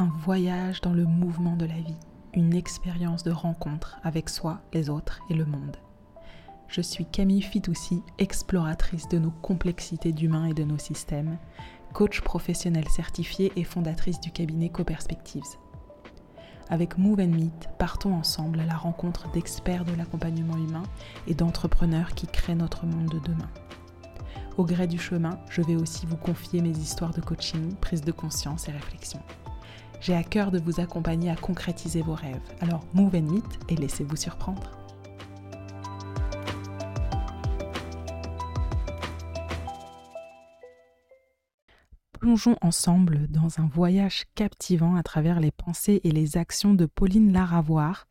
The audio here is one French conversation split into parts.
un voyage dans le mouvement de la vie, une expérience de rencontre avec soi, les autres et le monde. Je suis Camille Fitoussi, exploratrice de nos complexités d'humains et de nos systèmes, coach professionnel certifié et fondatrice du cabinet CoPerspectives. Avec Move and Meet, partons ensemble à la rencontre d'experts de l'accompagnement humain et d'entrepreneurs qui créent notre monde de demain. Au gré du chemin, je vais aussi vous confier mes histoires de coaching, prise de conscience et réflexion. J'ai à cœur de vous accompagner à concrétiser vos rêves. Alors move and meet et laissez-vous surprendre. plongeons ensemble dans un voyage captivant à travers les pensées et les actions de Pauline Laravoir.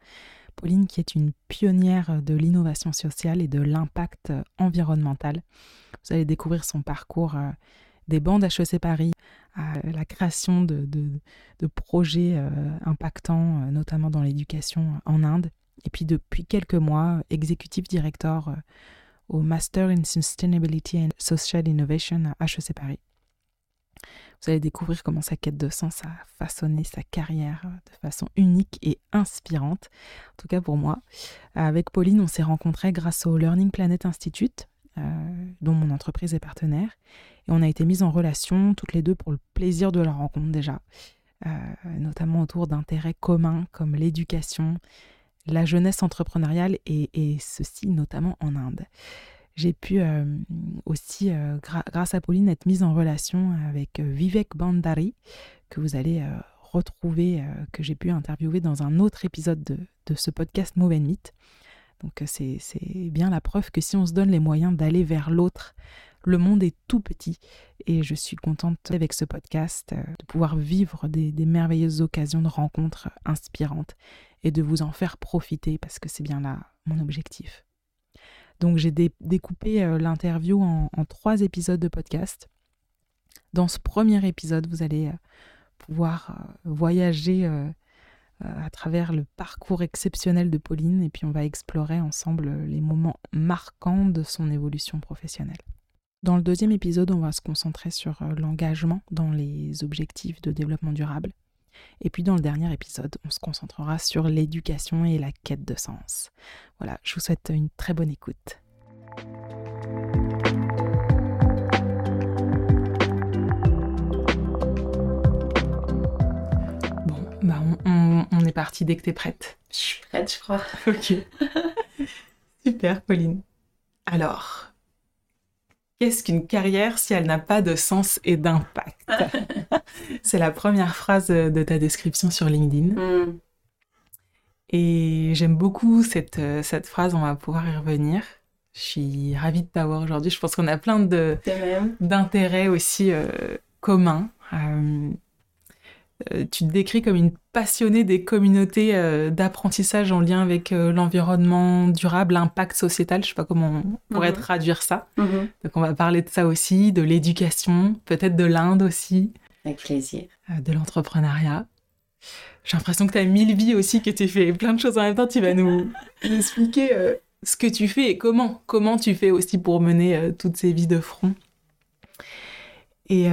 Pauline qui est une pionnière de l'innovation sociale et de l'impact environnemental. Vous allez découvrir son parcours euh, des bandes HEC Paris la création de, projets euh, impactants, euh, notamment dans l'éducation en Inde. Et puis depuis quelques mois, executive director au Master in Sustainability and Social Innovation à HEC Paris. Vous allez découvrir comment sa quête de sens a façonné sa carrière de façon unique et inspirante, en tout cas pour moi. Avec Pauline, on s'est rencontrés grâce au Learning Planet Institute, euh, dont mon entreprise est partenaire, et on a été mis en relation toutes les deux pour le plaisir de la rencontre déjà, euh, notamment autour d'intérêts communs comme l'éducation, la jeunesse entrepreneuriale et, ceci notamment en Inde. J'ai pu euh, aussi, grâce à Pauline, être mise en relation avec Vivek Bandari, que vous allez retrouver, que j'ai pu interviewer dans un autre épisode de, ce podcast Move Meet. Donc c'est bien la preuve que si on se donne les moyens d'aller vers l'autre, le monde est tout petit. Et je suis contente avec ce podcast de pouvoir vivre des, merveilleuses occasions de rencontres inspirantes et de vous en faire profiter parce que c'est bien là mon objectif. Donc j'ai découpé euh, l'interview en, trois épisodes de podcast. Dans ce premier épisode, vous allez euh, pouvoir euh, voyager à travers le parcours exceptionnel de Pauline et puis on va explorer ensemble les moments marquants de son évolution professionnelle. Dans le deuxième épisode, on va se concentrer sur l'engagement dans les objectifs de développement durable. Et puis dans le dernier épisode, on se concentrera sur l'éducation et la quête de sens. Voilà, je vous souhaite une très bonne écoute. Est parti dès que t'es prête. Je suis prête, je crois. Ok. Super, Pauline. Alors, Qu'est-ce qu'une carrière si elle n'a pas de sens et d'impact C'est la première phrase de ta description sur LinkedIn. Hmm. Et j'aime beaucoup cette, cette phrase, on va pouvoir y revenir. Je suis ravie de t'avoir aujourd'hui. Je pense qu'on a plein d'intérêts aussi euh, communs. Euh, euh, tu te décris comme une passionnée des communautés euh, d'apprentissage en lien avec euh, l'environnement durable, l'impact sociétal, je sais pas comment on pourrait mhm. traduire ça. Mhm. Donc on va parler de ça aussi, de l'éducation, peut-être de l'Inde aussi. Avec plaisir. de l'entrepreneuriat. J'ai l'impression que tu as mille vies aussi, que tu fais plein de choses en même temps. Tu vas nous, nous expliquer ce que tu fais et comment, comment tu fais aussi pour mener toutes ces vies de front. Et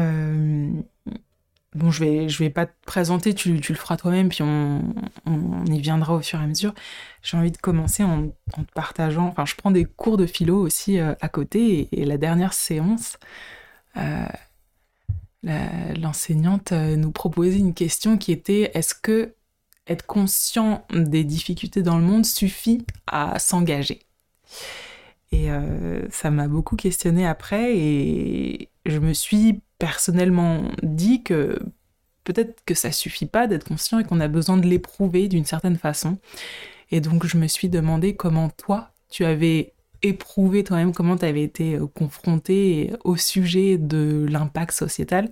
Bon, je vais, je vais pas te présenter, tu, le feras toi-même, puis on, y viendra au fur et à mesure. J'ai envie de commencer en, te partageant. Enfin, je prends des cours de philo aussi euh, à côté, et, la dernière séance, euh, l'enseignante euh, nous proposait une question qui était est-ce que être conscient des difficultés dans le monde suffit à s'engager? Et ça m'a beaucoup questionné après, et je me suis personnellement dit que peut-être que ça suffit pas d'être conscient et qu'on a besoin de l'éprouver d'une certaine façon. Et donc je me suis demandé comment toi, tu avais éprouvé toi-même, comment tu avais été euh, confronté au sujet de l'impact sociétal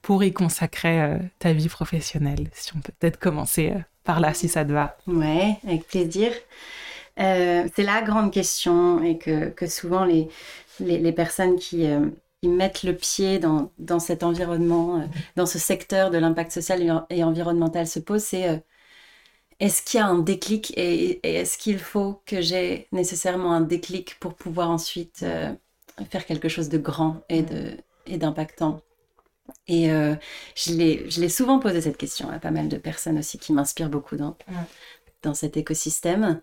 pour y consacrer euh, ta vie professionnelle. Si on peut peut-être commencer euh, par là, si ça te va. Ouais, avec plaisir. c'est la grande question et que, souvent les, les personnes qui, qui mettent le pied dans, dans cet environnement, euh, dans ce secteur de l'impact social et, environnemental se pose, c'est euh, est-ce qu'il y a un déclic et, est-ce qu'il faut que j'ai nécessairement un déclic pour pouvoir ensuite euh, faire quelque chose de grand et, de, et d'impactant? Et je l'ai souvent posé cette question à pas mal de personnes aussi qui m'inspirent beaucoup dans, dans cet écosystème.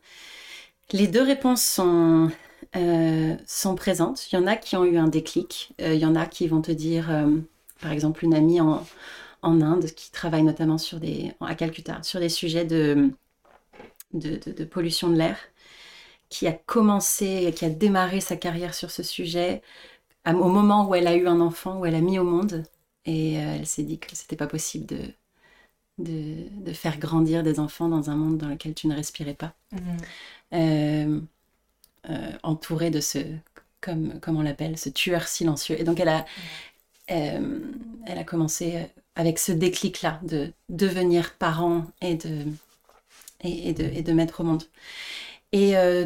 Les deux réponses sont, sont présentes. Il y en a qui ont eu un déclic. il y en a qui vont te dire, par exemple, une amie en, en Inde qui travaille notamment sur des, à Calcutta sur des sujets de, de, pollution de l'air, qui a commencé, qui a démarré sa carrière sur ce sujet au moment où elle a eu un enfant, où elle a mis au monde, et euh, elle s'est dit que c'était pas possible de, de, faire grandir des enfants dans un monde dans lequel tu ne respirais pas, mmh. euh, euh, entourée de ce, comme, comme on l'appelle, ce tueur silencieux. Et donc elle a, mmh. elle a commencé avec ce déclic-là de devenir parent et de, et, de, et de mettre au monde. Et euh,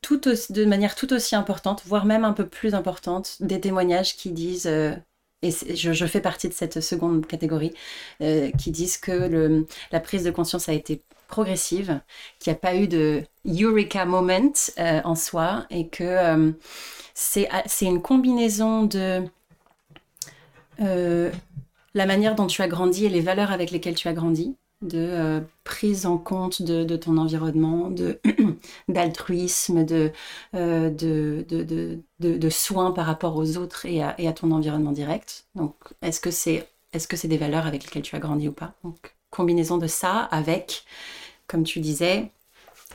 tout de manière tout aussi importante, voire même un peu plus importante, des témoignages qui disent, euh, et je, fais partie de cette seconde catégorie, euh, qui disent que le, la prise de conscience a été progressive, qu'il n'y a pas eu de eureka moment en soi, et que c'est une combinaison de la manière dont tu as grandi et les valeurs avec lesquelles tu as grandi, de euh, prise en compte de, ton environnement, de d'altruisme, de, euh, de, de, soins par rapport aux autres et à, ton environnement direct. Donc, est-ce que c'est est-ce que c'est des valeurs avec lesquelles tu as grandi ou pas? Donc, combinaison de ça avec, comme tu disais,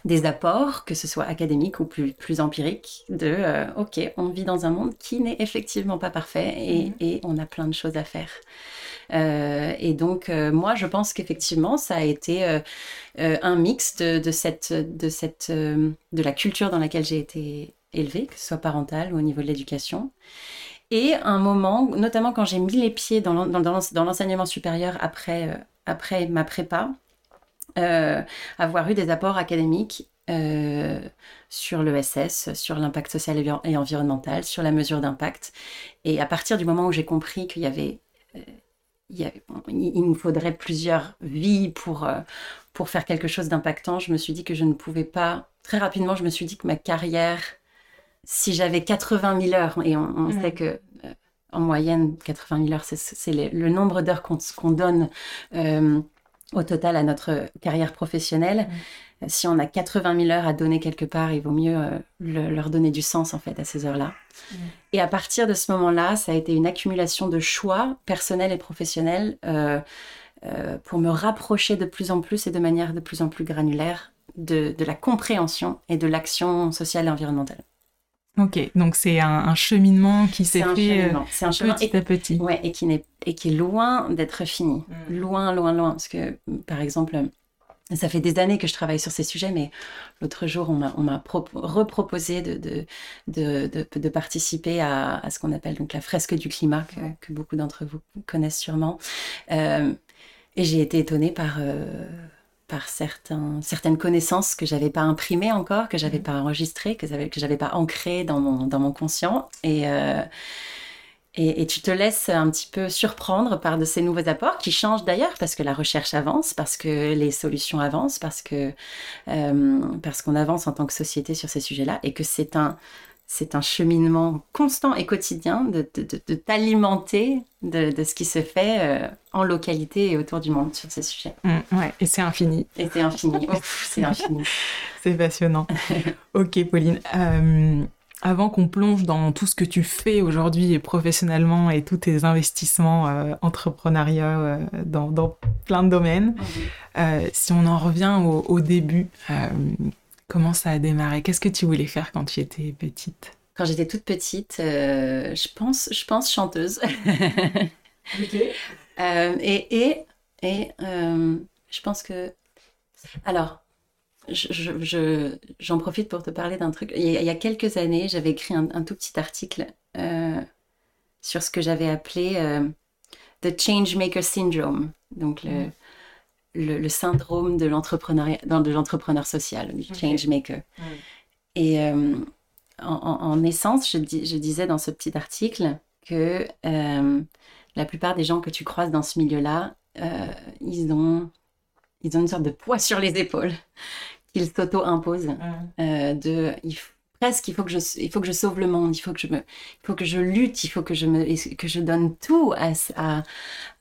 des apports, que ce soit académiques ou plus, plus empiriques, de euh, OK, on vit dans un monde qui n'est effectivement pas parfait et, et, on a plein de choses à faire. Euh, et donc, euh, moi, je pense qu'effectivement, ça a été un mix de, cette, de, cette, de la culture dans laquelle j'ai été élevée, que ce soit parentale ou au niveau de l'éducation. Et un moment, notamment quand j'ai mis les pieds dans l'enseignement supérieur après, après ma prépa, avoir eu des apports académiques sur l'ESS, sur l'impact social et environnemental, sur la mesure d'impact. Et à partir du moment où j'ai compris qu'il y avait il, me faudrait plusieurs vies pour, euh, pour faire quelque chose d'impactant. Je me suis dit que je ne pouvais pas. Très rapidement, je me suis dit que ma carrière, si j'avais 80 000 heures, et on, sait que euh, en moyenne, 80 000 heures, c'est le, nombre d'heures qu'on donne euh, au total à notre carrière professionnelle. Si on a 80 000 heures à donner quelque part, il vaut mieux euh, leur donner du sens en fait à ces heures-là. Mm. Et à partir de ce moment-là, ça a été une accumulation de choix personnels et professionnels euh, euh, pour me rapprocher de plus en plus et de manière de plus en plus granulaire de, la compréhension et de l'action sociale et environnementale. Ok, donc c'est un, cheminement qui s'est fait un petit à petit. Ouais, et qui, est, et qui est loin d'être fini. Mm. Loin, loin, loin. Parce que, par exemple, ça fait des années que je travaille sur ces sujets, mais l'autre jour, on m'a reproposé de, de, participer à, ce qu'on appelle donc la fresque du climat, que, beaucoup d'entre vous connaissent sûrement. Euh, et j'ai été étonnée par, euh, par certains, certaines connaissances que j'avais pas imprimées encore, que j'avais mmh. pas enregistrées, que j'avais pas ancrées dans mon, dans mon conscient. Et, euh, et, tu te laisses un petit peu surprendre par de ces nouveaux apports qui changent d'ailleurs parce que la recherche avance, parce que les solutions avancent, parce que euh, parce qu'on avance en tant que société sur ces sujets-là et que c'est un c'est un cheminement constant et quotidien de, de, t'alimenter de, de, ce qui se fait euh, en localité et autour du monde sur ces sujets. Mmh, ouais, et c'est infini. Et c'est infini. c'est infini. c'est passionnant. ok, Pauline. Euh, avant qu'on plonge dans tout ce que tu fais aujourd'hui et professionnellement et tous tes investissements euh, entrepreneuriat euh, dans, dans, plein de domaines, mhm. euh, si on en revient au, début, comment ça a démarré? Qu'est-ce que tu voulais faire quand tu étais petite? Quand j'étais toute petite, je pense, je pense chanteuse. et et, et je pense que alors j'en profite pour te parler d'un truc. Il y, a, quelques années, j'avais écrit un, tout petit article euh, sur ce que j'avais appelé euh, The Changemaker Syndrome, donc le, mm. le, syndrome de l'entrepreneur social, du changemaker. Mm. Et euh, en, essence, je, je, disais dans ce petit article que la plupart des gens que tu croises dans ce milieu-là, ils ont ils ont une sorte de poids sur les épaules qu'ils s'auto-imposent. Euh, de, presque il faut que je il faut que je sauve le monde il faut que je me il faut que je lutte il faut que je me que je donne tout à à,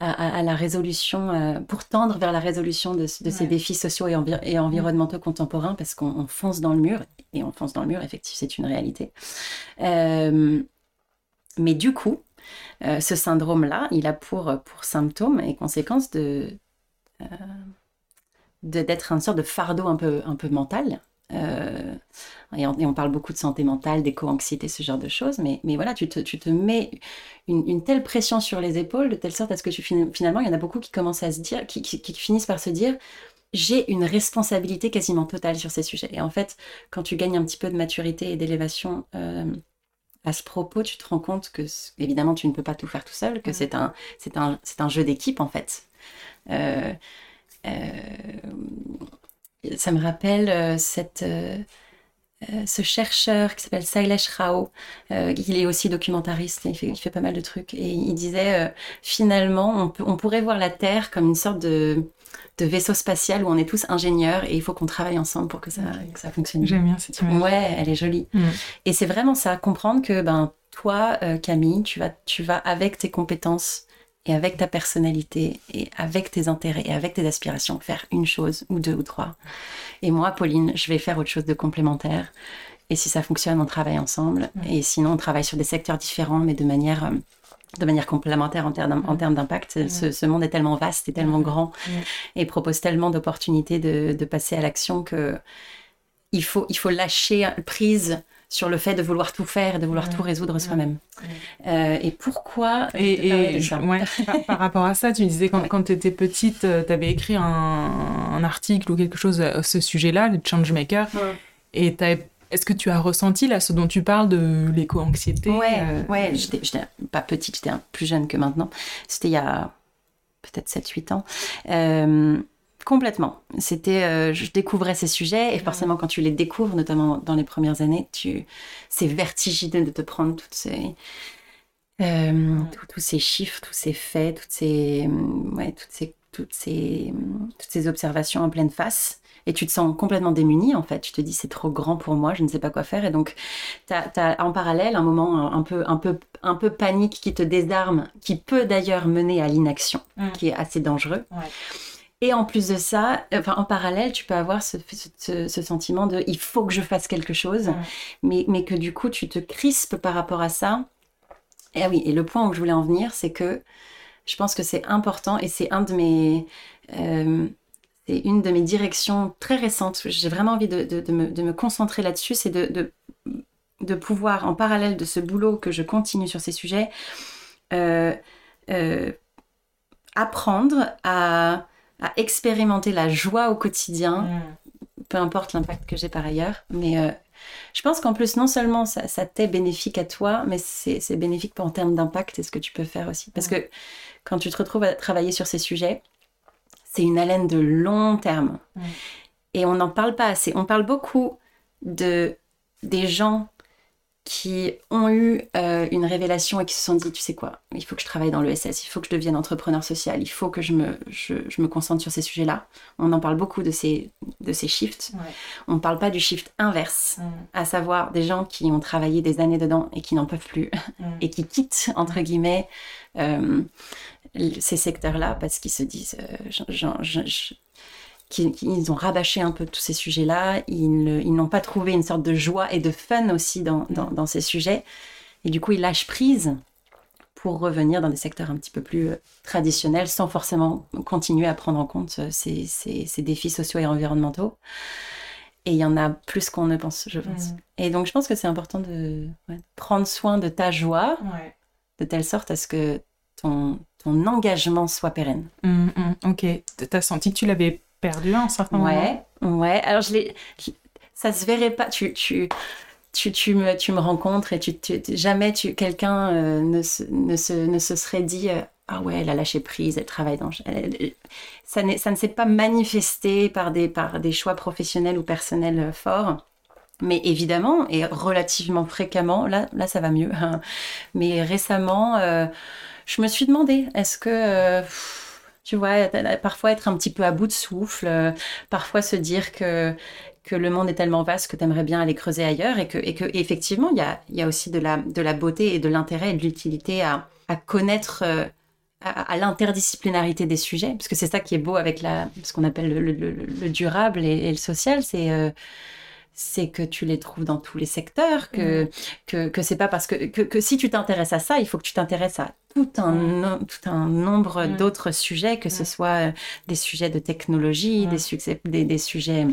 à, la résolution euh, pour tendre vers la résolution de, de ces défis sociaux et, et environnementaux contemporains parce qu'on fonce dans le mur et on fonce dans le mur effectivement c'est une réalité. Euh, mais du coup euh, ce syndrome là il a pour pour symptôme et conséquence de d'être une sorte de fardeau un peu un peu mental euh, et, on, parle beaucoup de santé mentale, d'éco-anxiété, ce genre de choses, mais, mais voilà, tu te, tu te mets une, telle pression sur les épaules de telle sorte à ce que tu, finalement, il y en a beaucoup qui commencent à se dire, qui, qui, finissent par se dire, j'ai une responsabilité quasiment totale sur ces sujets. Et en fait, quand tu gagnes un petit peu de maturité et d'élévation euh, à ce propos, tu te rends compte que, évidemment, tu ne peux pas tout faire tout seul, que c'est un, c'est un, c'est un jeu d'équipe, en fait. Euh, ça me rappelle euh, cette, euh, euh, ce chercheur qui s'appelle Sailesh Rao. il est aussi documentariste il fait, il fait, pas mal de trucs. Et il disait finalement, on, peut, on, pourrait voir la Terre comme une sorte de, de, vaisseau spatial où on est tous ingénieurs et il faut qu'on travaille ensemble pour que ça, que ça fonctionne. J'aime bien cette image. Ouais, elle est jolie. Mm. Et c'est vraiment ça, comprendre que ben, toi, Camille, tu vas, tu vas avec tes compétences et avec ta personnalité et avec tes intérêts et avec tes aspirations faire une chose ou deux ou trois. Et moi, Pauline, je vais faire autre chose de complémentaire. Et si ça fonctionne, on travaille ensemble. Et sinon, on travaille sur des secteurs différents, mais de manière, euh, de manière complémentaire en termes, en termes d'impact. Ce, monde est tellement vaste et tellement grand et propose tellement d'opportunités de, de, passer à l'action que il faut, il faut lâcher prise sur le fait de vouloir tout faire et de vouloir tout résoudre soi-même. Euh, et pourquoi Et, par, rapport à ça, tu disais quand, quand tu étais petite, euh, tu avais écrit un, article ou quelque chose à ce sujet-là, le Changemaker, et est-ce que tu as ressenti là ce dont tu parles de l'éco-anxiété Ouais, euh, ouais j'étais pas petite, j'étais plus jeune que maintenant. C'était il y a peut-être 7-8 ans. Euh, Complètement. C'était, euh, je découvrais ces sujets et forcément quand tu les découvres, notamment dans les premières années, tu, c'est vertigineux de te prendre toutes ces, euh, tous, ces chiffres, tous ces faits, toutes ces, ouais, toutes ces, toutes ces, toutes ces observations en pleine face. Et tu te sens complètement démuni en fait. Tu te dis c'est trop grand pour moi, je ne sais pas quoi faire. Et donc tu as, en parallèle un moment un peu, un peu, un peu panique qui te désarme, qui peut d'ailleurs mener à l'inaction, mmh. qui est assez dangereux. Et en plus de ça, enfin, en parallèle, tu peux avoir ce, ce, sentiment de il faut que je fasse quelque chose, mais, mais que du coup, tu te crispes par rapport à ça. Et ah oui, et le point où je voulais en venir, c'est que je pense que c'est important et c'est un de mes. Euh, c'est une de mes directions très récentes. J'ai vraiment envie de, de, me, de me, concentrer là-dessus, c'est de, de, pouvoir, en parallèle de ce boulot que je continue sur ces sujets, euh, euh, apprendre à à expérimenter la joie au quotidien, mm. peu importe l'impact que j'ai par ailleurs. Mais euh, je pense qu'en plus, non seulement ça, ça t'est bénéfique à toi, mais c'est bénéfique pour en termes d'impact et ce que tu peux faire aussi. Parce mm. que quand tu te retrouves à travailler sur ces sujets, c'est une haleine de long terme. Mm. Et on n'en parle pas assez. On parle beaucoup de des gens qui ont eu euh, une révélation et qui se sont dit, tu sais quoi, il faut que je travaille dans l'ESS, il faut que je devienne entrepreneur social, il faut que je me, je, me concentre sur ces sujets-là. On en parle beaucoup de ces, de ces shifts. On ne parle pas du shift inverse, à savoir des gens qui ont travaillé des années dedans et qui n'en peuvent plus et qui quittent, entre guillemets, euh, ces secteurs-là parce qu'ils se disent, euh, qu'ils ont rabâché un peu tous ces sujets-là. Ils, n'ont pas trouvé une sorte de joie et de fun aussi dans, dans, ces sujets. Et du coup, ils lâchent prise pour revenir dans des secteurs un petit peu plus euh, traditionnels sans forcément continuer à prendre en compte euh, ces, ces, défis sociaux et environnementaux. Et il y en a plus qu'on ne pense, je pense. Mm. Et donc, je pense que c'est important de prendre soin de ta joie de telle sorte à ce que ton, ton engagement soit pérenne. Mm, mm, ok. Tu as senti que tu l'avais perdu un certain ouais, moment. Ouais, alors je l'ai. Ça se verrait pas. Tu, tu, tu, tu, me, tu me rencontres et tu, jamais tu, quelqu'un euh, ne, se, ne, se, ne se serait dit euh, Ah ouais, elle a lâché prise, elle travaille dans. ça, ça ne s'est pas manifesté par des, par des choix professionnels ou personnels euh, forts. Mais évidemment, et relativement fréquemment, là, là ça va mieux. Hein. Mais récemment, je me suis demandé est-ce que Tu vois, parfois être un petit peu à bout de souffle, parfois se dire que que le monde est tellement vaste que tu aimerais bien aller creuser ailleurs et que, et que effectivement, il y a, y a, aussi de la, de la beauté et de l'intérêt et de l'utilité à, à, connaître, euh, à, l'interdisciplinarité des sujets, parce que c'est ça qui est beau avec la, ce qu'on appelle le, le, durable et, le social, c'est euh, c'est que tu les trouves dans tous les secteurs, que, mmh. que, que c'est pas parce que, que, que si tu t'intéresses à ça, il faut que tu t'intéresses à tout un, tout un nombre mmh. d'autres sujets, que ce soit des sujets de technologie, des, succès, des, des sujets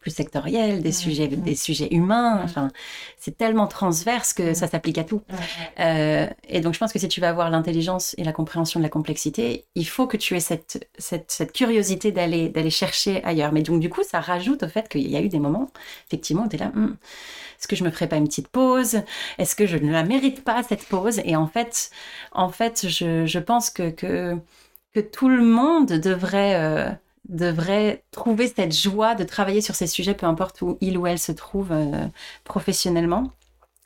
plus sectoriel, des sujets, des sujets humains. Enfin, c'est tellement transverse que ça s'applique à tout. Euh, et donc, je pense que si tu vas avoir l'intelligence et la compréhension de la complexité, il faut que tu aies cette, cette, cette curiosité d'aller d'aller chercher ailleurs. Mais donc, du coup, ça rajoute au fait qu'il y a eu des moments, effectivement, où tu es là. Hum, est-ce que je me ferais pas une petite pause? Est-ce que je ne la mérite pas cette pause? Et en fait, en fait, je, je pense que, que que tout le monde devrait euh, devrait trouver cette joie de travailler sur ces sujets, peu importe où il ou elle se trouve euh, professionnellement.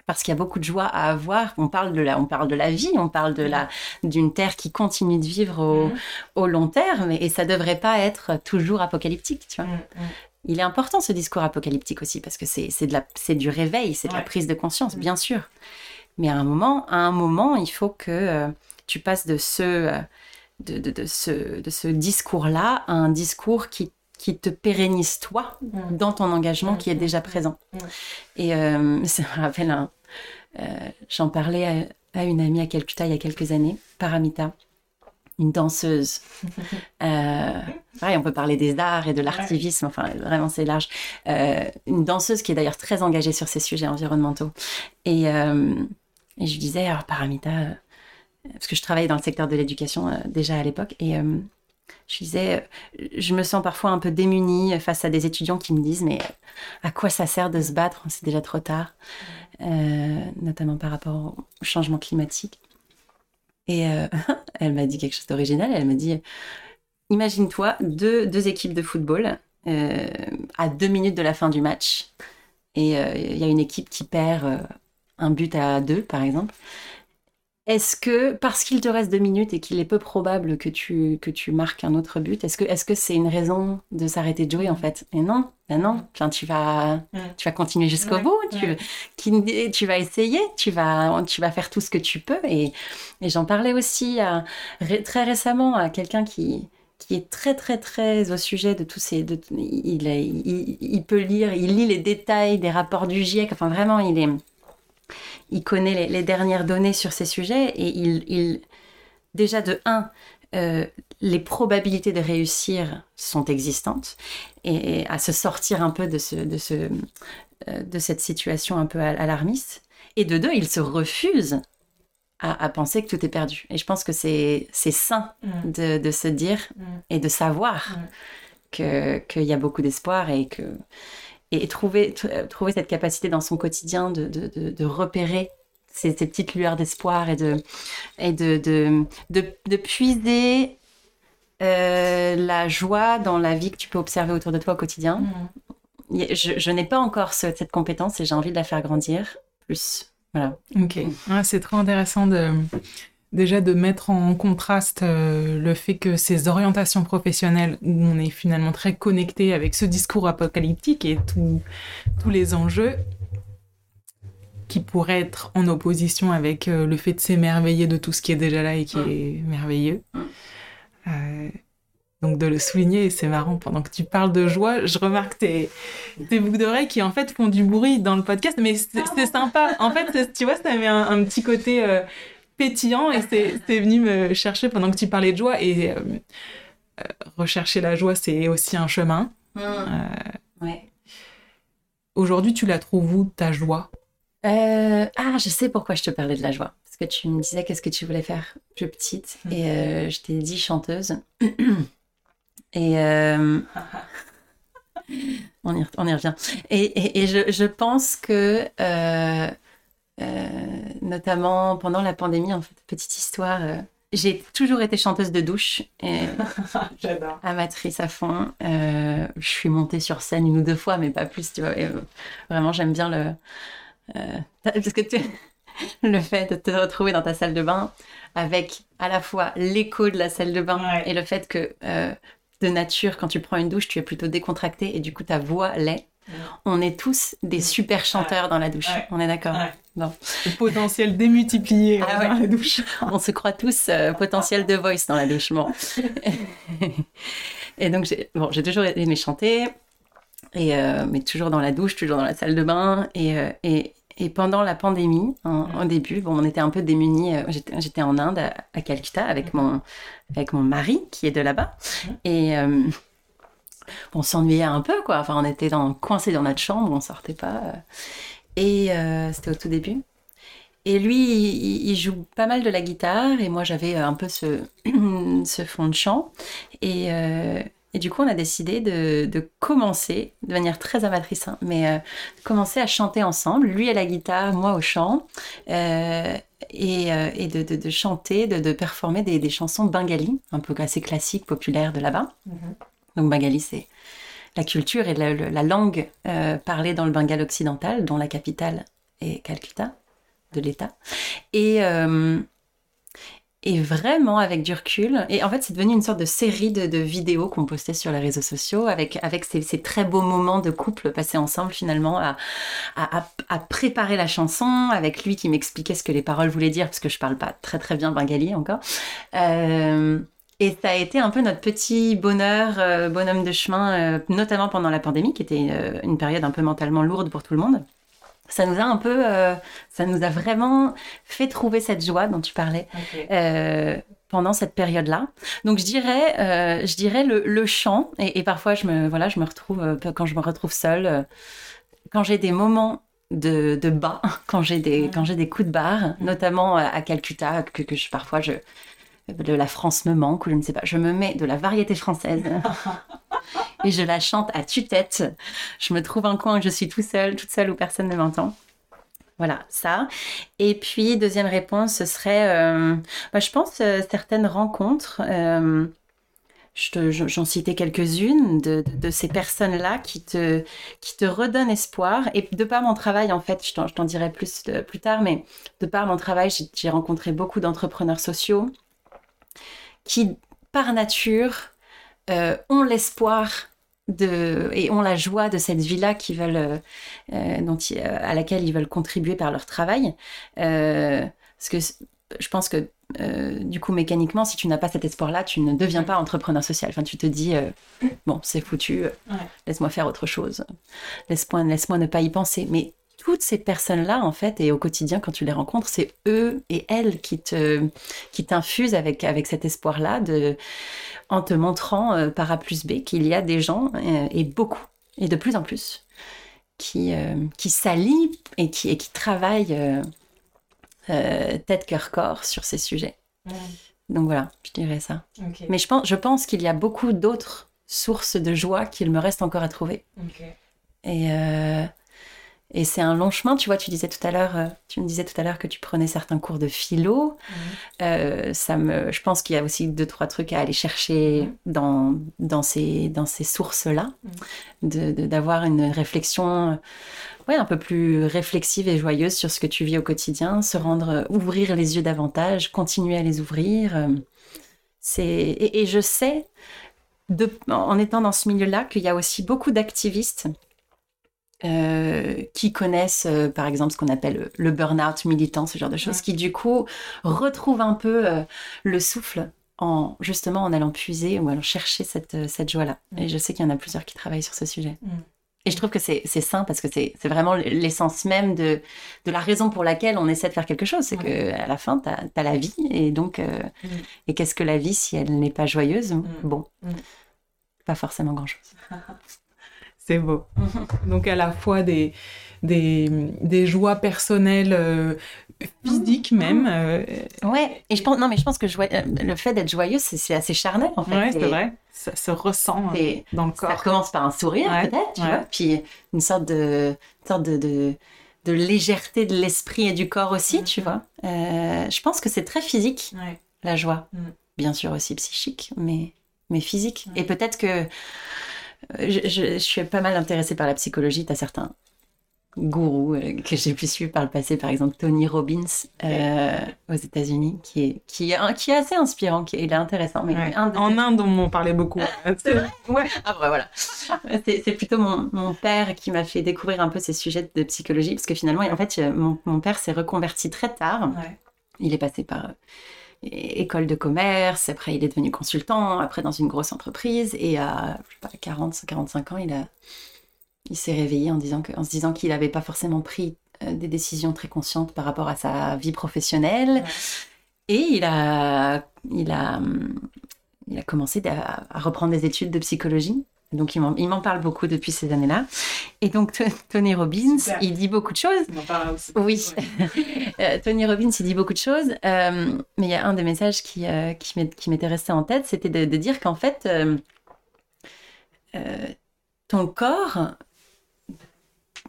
Parce qu'il y a beaucoup de joie à avoir. On parle de la, on parle de la vie, on parle de la, d'une terre qui continue de vivre au, mm-hmm. au long terme, et ça devrait pas être toujours apocalyptique, tu vois. Mm-hmm. Il est important ce discours apocalyptique aussi parce que c'est, c'est de la, c'est du réveil, c'est de la prise de conscience, bien sûr. Mais à un moment, à un moment, il faut que euh, tu passes de ce euh, de, ce, de ce discours-là à un discours qui, qui te pérennise toi mm. dans ton engagement qui est déjà mm. présent. Mm. Et euh, ça me rappelle un... Euh, j'en parlais à, une amie à Calcutta il y a quelques années, Paramita, une danseuse. Euh, on peut parler des arts et de l'artivisme, enfin vraiment c'est large. une danseuse qui est d'ailleurs très engagée sur ces sujets environnementaux. Et, et je lui disais, alors Paramita, parce que je travaillais dans le secteur de l'éducation euh, déjà à l'époque, et euh, je disais, euh, je me sens parfois un peu démunie face à des étudiants qui me disent, mais à quoi ça sert de se battre? C'est déjà trop tard, notamment par rapport au changement climatique. Et elle m'a dit quelque chose d'original, elle m'a dit, imagine-toi deux, deux, équipes de football à deux minutes de la fin du match, et il y a une équipe qui perd un but à deux, par exemple. Est-ce que, parce qu'il te reste deux minutes et qu'il est peu probable que tu, que tu marques un autre but, est-ce que c'est une raison de s'arrêter de jouer en fait? Et non, ben non. Enfin, tu vas, tu vas continuer jusqu'au bout. Tu, tu vas essayer. Tu vas, tu vas faire tout ce que tu peux. Et, et j'en parlais aussi très récemment à quelqu'un qui qui est très très très au sujet de tous ces de, il, il, il, peut lire il lit les détails des rapports du GIEC enfin vraiment il est il connaît les, dernières données sur ces sujets et il, déjà de 1, euh, les probabilités de réussir sont existantes et, à se sortir un peu de, ce, de, ce, euh, de cette situation un peu alarmiste. Et de deux, il se refuse à, penser que tout est perdu. Et je pense que c'est sain mm. de, de, se dire mm. et de savoir mm. qu'il y a beaucoup d'espoir et que et trouver, trouver cette capacité dans son quotidien de, de, de, repérer ces, petites lueurs d'espoir et de, et de, de, puiser euh, la joie dans la vie que tu peux observer autour de toi au quotidien. Mm. Je, je n'ai pas encore cette compétence et j'ai envie de la faire grandir plus. Voilà. Ok. c'est trop intéressant de, déjà de mettre en contraste euh, le fait que ces orientations professionnelles où on est finalement très connecté avec ce discours apocalyptique et tous les enjeux qui pourraient être en opposition avec euh, le fait de s'émerveiller de tout ce qui est déjà là et qui est merveilleux. Euh, donc de le souligner, c'est marrant, pendant que tu parles de joie, je remarque tes, tes boucles d'oreilles qui en fait font du bruit dans le podcast, mais c'est sympa. En fait, tu vois, ça met un, petit côté pétillant et c'est venu me chercher pendant que tu parlais de joie. Et euh, euh, rechercher la joie, c'est aussi un chemin. Mmh. Euh, ouais. Aujourd'hui, tu la trouves où, ta joie? Ah, je sais pourquoi je te parlais de la joie. Parce que tu me disais qu'est-ce que tu voulais faire plus petite. Mmh. Et je t'ai dit chanteuse. et... on, y, on, y, revient. Et, et, je, je, pense que notamment pendant la pandémie, en fait, petite histoire. Euh, j'ai toujours été chanteuse de douche, et amatrice à fond. Euh, je suis montée sur scène une ou deux fois, mais pas plus, tu vois. vraiment, j'aime bien le. parce que tu, le fait de te retrouver dans ta salle de bain avec à la fois l'écho de la salle de bain et le fait que euh, de nature, quand tu prends une douche, tu es plutôt décontracté et du coup ta voix l'est. On est tous des super chanteurs dans la douche. On est d'accord Non. Le potentiel démultiplié ah dans la douche. On se croit tous euh, potentiel de voice dans la douche. Bon. et donc, j'ai bon, toujours aimé chanter, et, euh, mais toujours dans la douche, toujours dans la salle de bain. Et, et, et pendant la pandémie, en, début, bon, on était un peu démunis. Euh, j'étais en Inde, à, Calcutta, avec mon, avec mon mari qui est de là-bas. Et euh, on s'ennuyait un peu, quoi. Enfin, on était dans, coincés dans notre chambre, on sortait pas. Et euh, c'était au tout début. Et lui, il, joue pas mal de la guitare, et moi, j'avais un peu ce, ce fond de chant. Et et du coup, on a décidé de, commencer, de manière très amatrice, hein, mais euh, commencer à chanter ensemble, lui à la guitare, moi au chant, euh, et, euh, de, chanter, de, performer des, chansons bengali, un peu assez classiques, populaires de là-bas. Mhm. Donc bengali, c'est la culture et la, la langue parlée dans le Bengale occidental, dont la capitale est Calcutta, de l'État. Et, et vraiment avec du recul. Et en fait, c'est devenu une sorte de série de, vidéos qu'on postait sur les réseaux sociaux avec, avec ces, très beaux moments de couple passés ensemble finalement à, à, préparer la chanson avec lui qui m'expliquait ce que les paroles voulaient dire parce que je parle pas très très bien bengali encore. Euh, et ça a été un peu notre petit bonheur, euh, bonhomme de chemin, euh, notamment pendant la pandémie, qui était une période un peu mentalement lourde pour tout le monde. Ça nous a un peu, euh, ça nous a vraiment fait trouver cette joie dont tu parlais euh, pendant cette période-là. Donc je dirais, euh, je dirais le, chant. Et, parfois je me, voilà, je me retrouve quand je me retrouve seule, quand j'ai des moments de, bas, quand j'ai des, quand j'ai des coups de barre, notamment à Calcutta, que, que je, parfois je de la France me manque ou je ne sais pas. Je me mets de la variété française et je la chante à tue-tête. Je me trouve un coin où je suis tout seul, toute seule où personne ne m'entend. Voilà, ça. Et puis, deuxième réponse, ce serait, euh, bah, je pense, euh, certaines rencontres. Euh, j'en citais quelques-unes de, ces personnes-là qui te, qui te redonnent espoir. Et de par mon travail, en fait, je t'en dirai plus plus tard, mais de par mon travail, j'ai rencontré beaucoup d'entrepreneurs sociaux qui, par nature, euh, ont l'espoir de, et ont la joie de cette vie-là qui veulent, euh, euh, dont, à laquelle ils veulent contribuer par leur travail. parce que je pense que du coup, mécaniquement, si tu n'as pas cet espoir-là, tu ne deviens pas entrepreneur social. Enfin, tu te dis, bon, c'est foutu, laisse-moi faire autre chose, laisse-moi laisse ne pas y penser. Mais toutes ces personnes-là, en fait, et au quotidien, quand tu les rencontres, c'est eux et elles qui te, qui t'infusent avec, avec cet espoir-là de, en te montrant euh, par A plus B qu'il y a des gens, euh, et beaucoup, et de plus en plus, qui, euh, qui s'allient et qui, et qui travaillent tête, cœur, corps sur ces sujets. Donc voilà, je dirais ça. Mais je pense, je pense qu'il y a beaucoup d'autres sources de joie qu'il me reste encore à trouver. Et et c'est un long chemin, tu vois, tu disais tout à l'heure, euh, tu me disais tout à l'heure que tu prenais certains cours de philo. Euh, ça me, je pense qu'il y a aussi deux, trois trucs à aller chercher dans, dans ces, dans ces sources-là, d'avoir une réflexion ouais, un peu plus réflexive et joyeuse sur ce que tu vis au quotidien, se rendre, ouvrir les yeux davantage, continuer à les ouvrir. C'est, et, et je sais, de, en étant dans ce milieu-là, qu'il y a aussi beaucoup d'activistes euh, qui connaissent euh, par exemple ce qu'on appelle le burn-out militant, ce genre de choses, qui du coup retrouvent un peu euh, le souffle en justement en allant puiser ou allant chercher cette, cette joie-là. Et je sais qu'il y en a plusieurs qui travaillent sur ce sujet. Et je trouve que c'est sain parce que c'est vraiment l'essence même de, de la raison pour laquelle on essaie de faire quelque chose. C'est que qu'à la fin, tu as, la vie. Et donc, et qu'est-ce que la vie si elle n'est pas joyeuse? Bon, pas forcément grand-chose. C'est beau. Donc à la fois des, des, des joies personnelles, euh, physiques même. Euh, ouais, et je pense, non, mais je pense que euh, le fait d'être joyeux, c'est assez charnel en fait. Ouais, c'est vrai. Ça se ressent dans le corps. Ça commence par un sourire peut-être, tu vois, puis une sorte de, sorte de, de, de légèreté de l'esprit et du corps aussi, tu vois. je pense que c'est très physique, la joie. Mm. Bien sûr aussi psychique, mais, mais physique. Et peut-être que je, suis pas mal intéressée par la psychologie. Tu as certains, gourous euh, que j'ai pu suivre par le passé, par exemple Tony Robbins euh, aux États-Unis, qui est, qui, est, qui est assez inspirant, qui est, il est intéressant. Mais Ouais. un de- En Inde, on m'en parlait beaucoup. C'est vrai Ouais. Ah bah voilà. C'est plutôt mon, mon père qui m'a fait découvrir un peu ces sujets de psychologie, parce que finalement, en fait, euh, mon, mon père s'est reconverti très tard. Ouais. Il est passé par école de commerce, après il est devenu consultant, après dans une grosse entreprise, et à je sais pas, 40, 45 ans, il, a, il s'est réveillé en, disant que, en se disant qu'il n'avait pas forcément pris euh, des décisions très conscientes par rapport à sa vie professionnelle. Ouais. Et il a, il a, il a commencé à, à reprendre des études de psychologie. Donc il m'en il m'en parle beaucoup depuis ces années-là. Et donc T- Tony Robbins, Super. il dit beaucoup de choses. On en parle aussi. Oui, Ouais. Euh, Tony Robbins, il dit beaucoup de choses, euh, mais il y a un des messages qui, euh, qui m'était resté en tête, c'était de, de dire qu'en fait, euh, euh, ton corps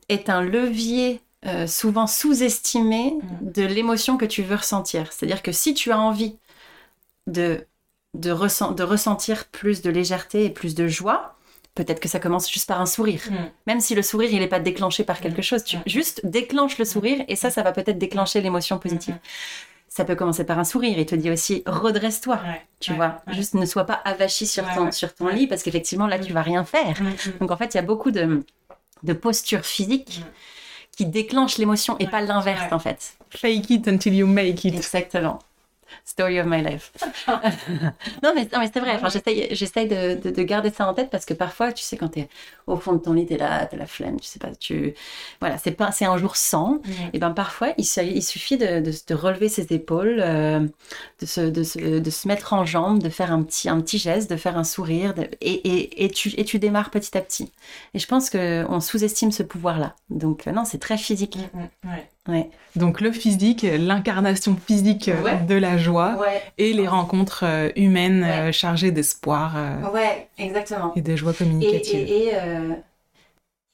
est un levier euh, souvent sous-estimé de l'émotion que tu veux ressentir. C'est-à-dire que si tu as envie de, de, ressent- de ressentir plus de légèreté et plus de joie, peut-être que ça commence juste par un sourire. Mm. Même si le sourire, il n'est pas déclenché par quelque Mm. chose, tu Mm. juste déclenches le sourire et ça, ça va peut-être déclencher l'émotion positive. Ça peut commencer par un sourire. Il te dit aussi redresse-toi, Ouais. tu Ouais. vois. Ouais. Juste ne sois pas avachi sur Ouais, ton, ouais. sur ton Ouais. lit parce qu'effectivement, là, tu vas rien faire. Donc en fait, il y a beaucoup de, de postures physiques qui déclenchent l'émotion et Ouais. pas l'inverse, Ouais. en fait. Fake it until you make it. Exactement. Story of my life. non, mais, non, mais c'est vrai. Enfin, j'essaye, j'essaye de, de- de garder ça en tête parce que parfois, tu sais, quand tu es au fond de ton lit, tu es là, tu la flemme, tu sais pas, tu. Voilà, c'est, pas, c'est un jour sans. Et ben parfois, il, su- il suffit de, de, relever ses épaules, euh, de, se, de, se, de se mettre en jambe, de faire un petit, un petit geste, de faire un sourire, et, et, et, tu, et tu démarres petit à petit. Et je pense qu'on sous-estime ce pouvoir-là. Donc, euh, non, c'est très physique. Mm. Ouais. Ouais. Donc le physique, l'incarnation physique euh, Ouais. de la joie Ouais, et les rencontres euh, humaines euh, chargées d'espoir ouais exactement. et de joie communicative. et, et, euh,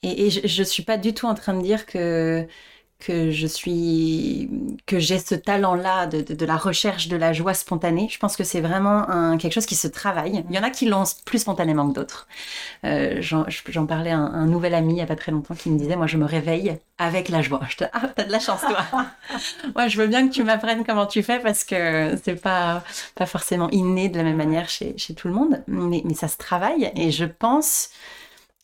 et- et je, je suis pas du tout en train de dire que que je suis que j'ai ce talent-là de, de, de la recherche de la joie spontanée. Je pense que c'est vraiment un, quelque chose qui se travaille. Il y en a qui l'ont plus spontanément que d'autres. Euh, J'en parlais à un, un nouvel ami il y a pas très longtemps qui me disait moi je me réveille avec la joie. Je te ah t'as de la chance toi. Moi je veux bien que tu m'apprennes comment tu fais parce que c'est pas pas forcément inné de la même manière chez, chez tout le monde, mais, mais ça se travaille et je pense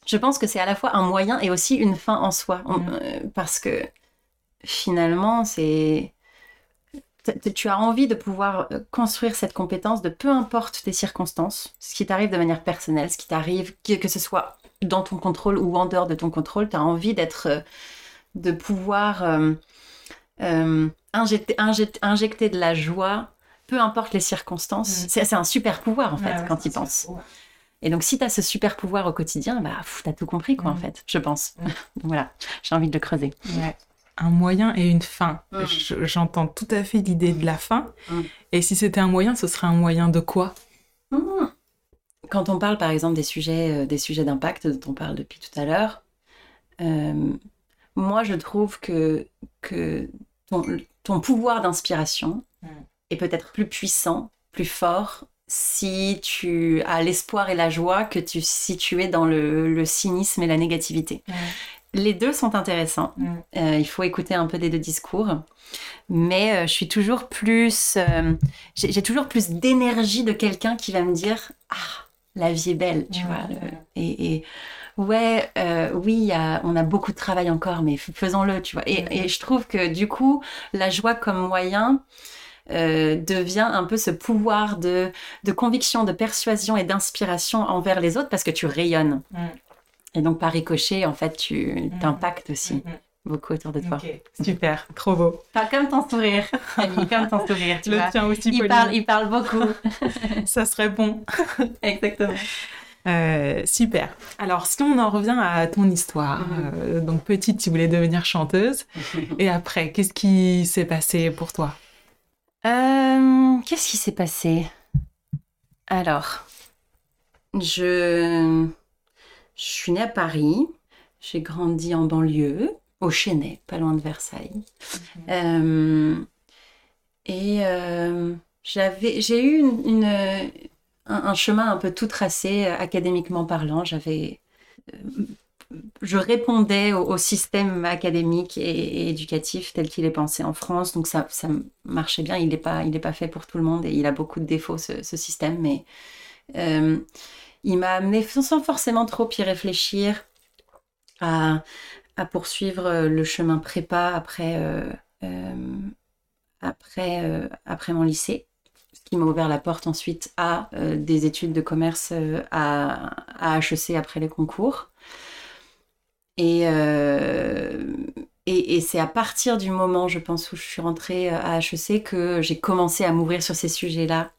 je pense que c'est à la fois un moyen et aussi une fin en soi. On- Mhm. euh, parce que finalement, c'est. Tu as envie de pouvoir euh, construire cette compétence de peu importe tes circonstances, ce qui t'arrive de manière personnelle, ce qui t'arrive, que, ce soit dans ton contrôle ou en dehors de ton contrôle, tu as envie d'être. euh, de pouvoir euh, euh, injecter, injecter, injecter de la joie, peu importe les circonstances. Mhm. C'est un super pouvoir en fait Ouais, ouais, quand tu y penses. ça. Et donc, si tu as ce super pouvoir au quotidien, bah, pff, t'as tout compris, quoi, en Mm. fait, je pense. Mm. Donc, voilà, j'ai envie de le creuser. Ouais. Un moyen et une fin. Je- J'entends tout à fait l'idée de la fin. Mm. Et si c'était un moyen, ce serait un moyen de quoi? Quand on parle, par exemple, des sujets, euh, des sujets d'impact dont on parle depuis tout à l'heure, euh, moi, je trouve que, que ton, ton pouvoir d'inspiration est peut-être plus puissant, plus fort, si tu as l'espoir et la joie que tu, si tu es dans le, le cynisme et la négativité. Les deux sont intéressants. Mm. Euh, il faut écouter un peu des deux discours. Mais euh, je suis toujours plus. euh, j'ai toujours plus d'énergie de quelqu'un qui va me dire Ah, la vie est belle, tu Mm. vois. le- et, et ouais, oui, il y a- on a beaucoup de travail encore, mais faisons-le, tu vois. Et, Mm. et je trouve que du coup, la joie comme moyen. devient un peu ce pouvoir de, de conviction, de persuasion et d'inspiration envers les autres parce que tu rayonnes. Et donc, par ricochet, en fait, tu Mm. t'impactes aussi Mm, beaucoup autour de toi. Super, trop beau. Pas comme ton sourire, Camille, comme ton sourire, tu Le vois. tien aussi, Il Pauline. parle, il parle beaucoup. Ça serait bon. Exactement. Euh, super. Alors, si on en revient à ton histoire, Mhm. euh, donc petite, tu voulais devenir chanteuse, et après, qu'est-ce qui s'est passé pour toi? Euh, Qu'est-ce qui s'est passé? Alors, je... je suis née à Paris. J'ai grandi en banlieue, au Chênay, pas loin de Versailles. Euh, et euh, j'avais, j'ai eu une, une- un, un chemin un peu tout tracé, euh, académiquement parlant. J'avais euh, je répondais au, système académique et, éducatif tel qu'il est pensé en France. Donc ça, ça marchait bien. Il n'est pas, il pas fait pour tout le monde et il a beaucoup de défauts, ce, système. Mais il m'a amené, sans forcément trop y réfléchir, à, poursuivre le chemin prépa après, euh, euh, après, après mon lycée ce qui m'a ouvert la porte ensuite à des études de commerce à, à, HEC après les concours. Euh, et, et, c'est à partir du moment, je pense, où je suis rentrée euh, à HEC que j'ai commencé à m'ouvrir sur ces sujets-là.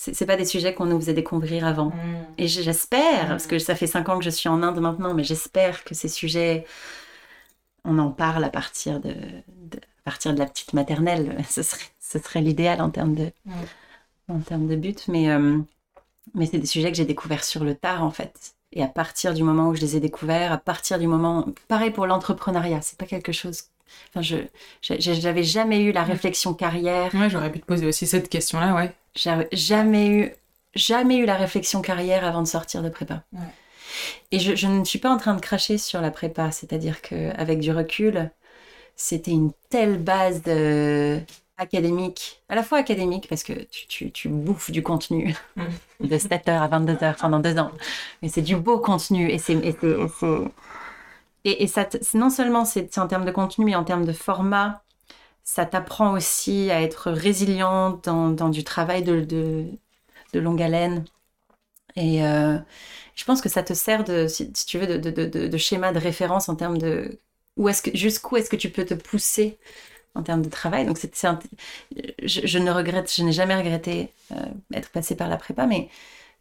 C'est pas des sujets qu'on nous faisait découvrir avant. Mm. Et j'espère, parce que ça fait cinq ans que je suis en Inde maintenant, mais j'espère que ces sujets, on en parle à partir de, à partir de la petite maternelle. Ce serait, ce serait l'idéal en termes de, mm. en termes de but. Mais, euh, mais c'est des sujets que j'ai découverts sur le tard, en fait. Et à partir du moment où je les ai découverts, à partir du moment, pareil pour l'entrepreneuriat, c'est pas quelque chose. Enfin, je, j'avais jamais eu la réflexion carrière. Ouais, j'aurais pu te poser aussi cette question-là, ouais. J'avais jamais eu, jamais eu la réflexion carrière avant de sortir de prépa. Ouais. Et je, je, ne suis pas en train de cracher sur la prépa, c'est-à-dire qu'avec du recul, c'était une telle base de, académique, à la fois académique parce que tu, tu, tu bouffes du contenu de 7h à 22h pendant deux ans, mais c'est du beau contenu et c'est et, ça non seulement c'est en termes de contenu mais en termes de format, ça t'apprend aussi à être résilient dans, du travail de, longue haleine et euh, je pense que ça te sert de si, tu veux de, schéma de référence en termes de où est-ce que jusqu'où est-ce que tu peux te pousser en termes de travail. Donc, c'est, je, ne regrette, je n'ai jamais regretté euh, être passé par la prépa, mais,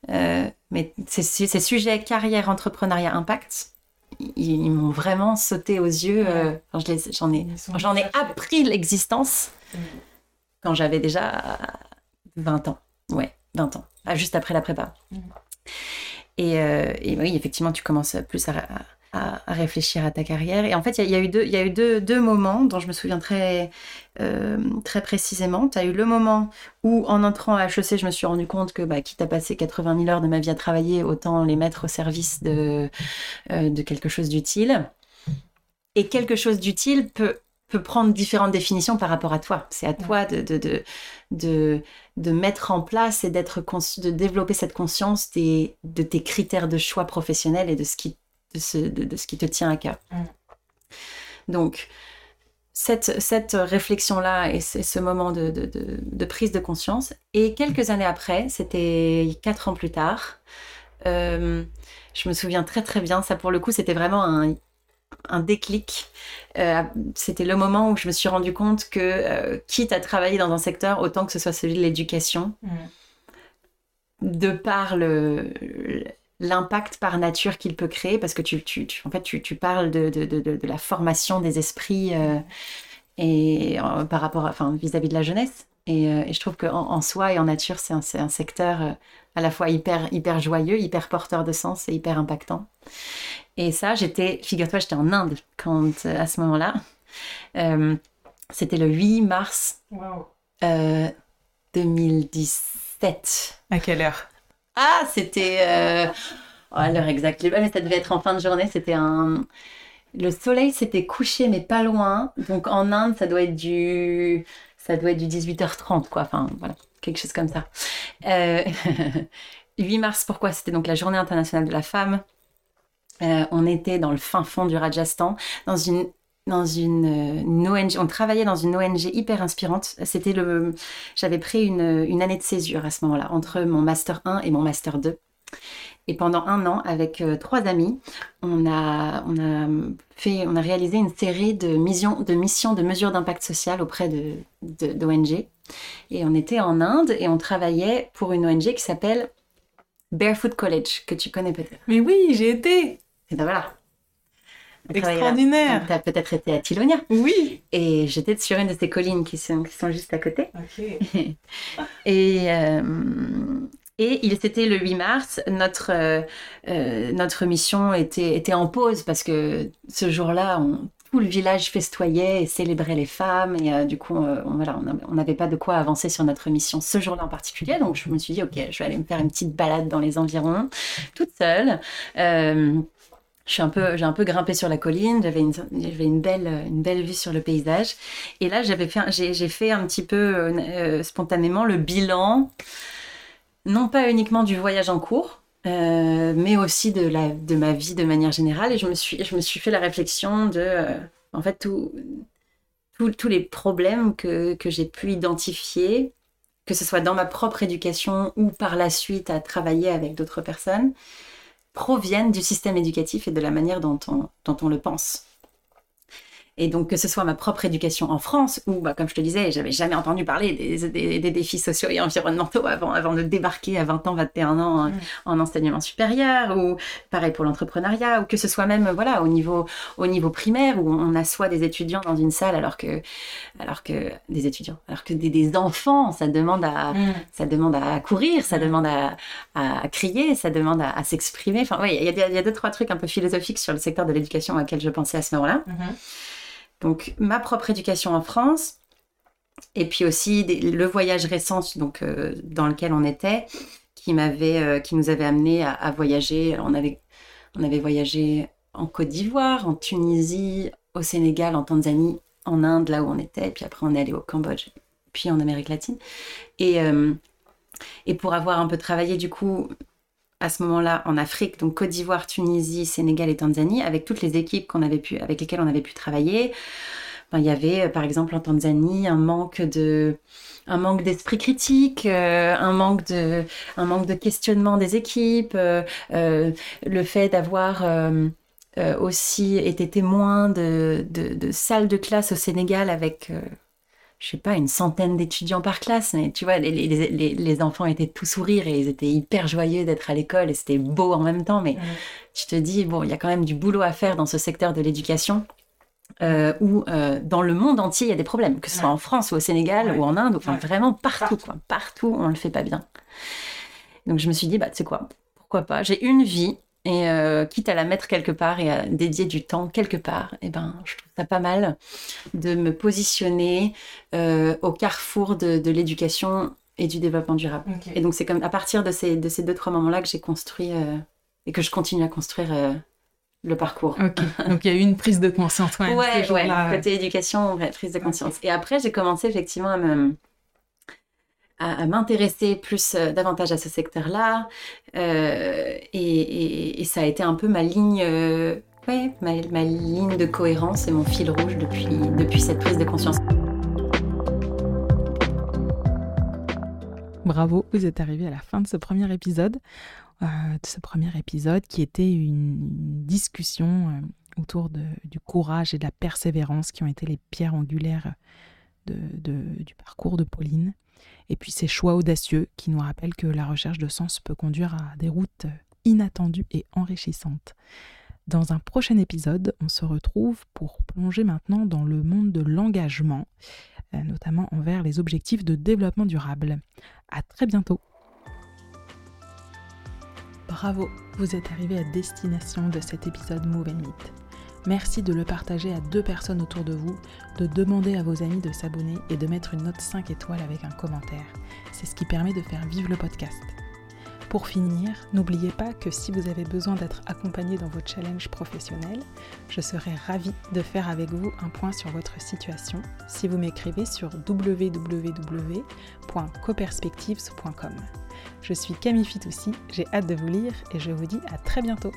euh, mais ces, ces, sujets carrière, entrepreneuriat, impact, ils, m'ont vraiment sauté aux yeux. Euh, j'en, ai, j'en ai appris l'existence mm. quand j'avais déjà 20 ans. Ouais, 20 ans, ah, juste après la prépa. Mm. Et, et, oui, effectivement, tu commences plus à à, réfléchir à ta carrière. Et en fait, il y, a eu, deux, y a eu deux, deux, moments dont je me souviens très, euh, très précisément. Tu as eu le moment où, en entrant à HEC, je me suis rendu compte que, bah, quitte à passer 80 000 heures de ma vie à travailler, autant les mettre au service de, euh, de quelque chose d'utile. Et quelque chose d'utile peut, peut prendre différentes définitions par rapport à toi. C'est à toi de, de, de, de, de mettre en place et d'être de développer cette conscience des, de tes critères de choix professionnels et de ce qui de ce, de, ce qui te tient à cœur. Mm. Donc, cette, cette réflexion-là et ce moment de, de, prise de conscience. Et quelques années après, c'était quatre ans plus tard, euh, je me souviens très très bien, ça pour le coup, c'était vraiment un, un déclic. Euh, c'était le moment où je me suis rendu compte que, euh, quitte à travailler dans un secteur, autant que ce soit celui de l'éducation, mm. de par le, l'impact par nature qu'il peut créer, parce que tu, tu, en fait, tu, tu parles de, de, de, de, la formation des esprits euh, et euh, par rapport, enfin, vis-à-vis de la jeunesse. Et, euh, et je trouve qu'en en soi et en nature, c'est un, un, secteur à la fois hyper, hyper joyeux, hyper porteur de sens et hyper impactant. Et ça, j'étais, figure-toi, j'étais en Inde quand, à ce moment-là. C'était le 8 mars 2017. À quelle heure? Ah, c'était. Euh... Oh, l'heure exacte. Mais ça devait être en fin de journée. C'était un. Le soleil s'était couché, mais pas loin. Donc en Inde, ça doit être du. Ça doit être du 18h30, quoi. Enfin, voilà. Quelque chose comme ça. Euh... 8 mars, pourquoi? C'était donc la journée internationale de la femme. Euh, on était dans le fin fond du Rajasthan, dans une dans une, ONG. On travaillait dans une ONG hyper inspirante. C'était le, j'avais pris une, une, année de césure à ce moment-là, entre mon master 1 et mon master 2. Et pendant un an, avec euh, trois amis, on a, on, a fait, on a réalisé une série de missions de, missions de mesures d'impact social auprès de, d'ONG. Et on était en Inde et on travaillait pour une ONG qui s'appelle Barefoot College, que tu connais peut-être. Mais oui, j'ai été. Et ben voilà, Extraordinaire. Tu as peut-être été à Tilonia. Oui. Et j'étais sur une de ces collines qui sont, qui sont juste à côté. Ok. et, euh, et il c'était le 8 mars. Notre, euh, euh, notre mission était, était en pause parce que ce jour-là, tout le village festoyait et célébrait les femmes. Et du coup, on, voilà, on n'avait pas de quoi avancer sur notre mission ce jour-là en particulier. Donc, je me suis dit, OK, je vais aller me faire une petite balade dans les environs, toute seule suis un peu, j'ai un peu grimpé sur la colline. J'avais une, belle, une belle vue sur le paysage. Et là, j'avais fait, j'ai, j'ai fait un petit peu euh, spontanément le bilan, non pas uniquement du voyage en cours, euh, mais aussi de, ma vie de manière générale. Et je me suis, je me suis fait la réflexion de, euh, en fait, tous les problèmes que j'ai pu identifier, que ce soit dans ma propre éducation ou par la suite à travailler avec d'autres personnes, proviennent du système éducatif et de la manière dont on, dont on le pense. Et donc, que ce soit ma propre éducation en France, ou, bah, comme je te disais, j'avais jamais entendu parler des, des, défis sociaux et environnementaux avant, avant de débarquer à 20 ans, 21 ans mm. en, enseignement supérieur, ou pareil pour l'entrepreneuriat, ou que ce soit même, voilà, au niveau, au niveau primaire, où on assoit des étudiants dans une salle alors que, alors que, des étudiants, alors que des, enfants, ça demande à, mm. ça demande à courir, ça mm. demande à, à, crier, ça demande à, s'exprimer. Enfin, oui, il y, y, a deux, trois trucs un peu philosophiques sur le secteur de l'éducation auxquels je pensais à ce moment-là. Mm-hmm. Donc ma propre éducation en France, et puis aussi le voyage récent euh, dans lequel on était, qui, euh, nous avait amené à, voyager. On avait, voyagé en Côte d'Ivoire, en Tunisie, au Sénégal, en Tanzanie, en Inde, là où on était, et puis après on est allé au Cambodge, puis en Amérique latine. Et, euh, et pour avoir un peu travaillé du coup à ce moment-là en Afrique, donc Côte d'Ivoire, Tunisie, Sénégal et Tanzanie, avec toutes les équipes qu'on avait pu, avec lesquelles on avait pu travailler. il y avait euh, par exemple en Tanzanie un manque de un manque d'esprit critique, euh, un manque de un manque de questionnement des équipes, euh, le fait d'avoir aussi été témoin de, de, de, salles de classe au Sénégal avec je sais pas, une centaine d'étudiants par classe, mais tu vois, les, les, les, enfants étaient tout sourire et ils étaient hyper joyeux d'être à l'école et c'était beau en même temps, mais tu te dis, bon, il y a quand même du boulot à faire dans ce secteur de l'éducation. Euh, où euh, dans le monde entier il y a des problèmes, que ce soit en France ou au Sénégal ou en Inde, enfin vraiment partout, quoi. Partout on le fait pas bien. Donc je me suis dit, bah tu sais quoi, pourquoi pas, j'ai une vie, et euh, quitte à la mettre quelque part et à dédier du temps quelque part, et eh ben, je trouve ça pas mal de me positionner euh, au carrefour de, l'éducation et du développement durable. Et donc c'est comme à partir de ces, de ces deux, trois moments-là que j'ai construit euh, et que je continue à construire le parcours. Donc il y a eu une prise de conscience. Ouais, ouais, ouais. côté éducation, prise de conscience. Et après, j'ai commencé effectivement à me à, m'intéresser plus euh, davantage à ce secteur-là. Euh, et, ça a été un peu ma ligne, euh, ma, ligne de cohérence et mon fil rouge depuis, depuis cette prise de conscience. Bravo, vous êtes arrivé à la fin de ce premier épisode. de ce premier épisode qui était une discussion autour du courage et de la persévérance qui ont été les pierres angulaires de, du parcours de Pauline et puis ces choix audacieux qui nous rappellent que la recherche de sens peut conduire à des routes inattendues et enrichissantes. Dans un prochain épisode, on se retrouve pour plonger maintenant dans le monde de l'engagement, euh, notamment envers les objectifs de développement durable. À très bientôt. Bravo, vous êtes arrivé à destination de cet épisode Move and Meet. Merci de le partager à deux personnes autour de vous, de demander à vos amis de s'abonner et de mettre une note 5 étoiles avec un commentaire. C'est ce qui permet de faire vivre le podcast. Pour finir, n'oubliez pas que si vous avez besoin d'être accompagné dans vos challenges professionnels, je serai ravie de faire avec vous un point sur votre situation si vous m'écrivez sur www.coperspectives.com. Je suis Camille Fitoussi, j'ai hâte de vous lire et je vous dis à très bientôt.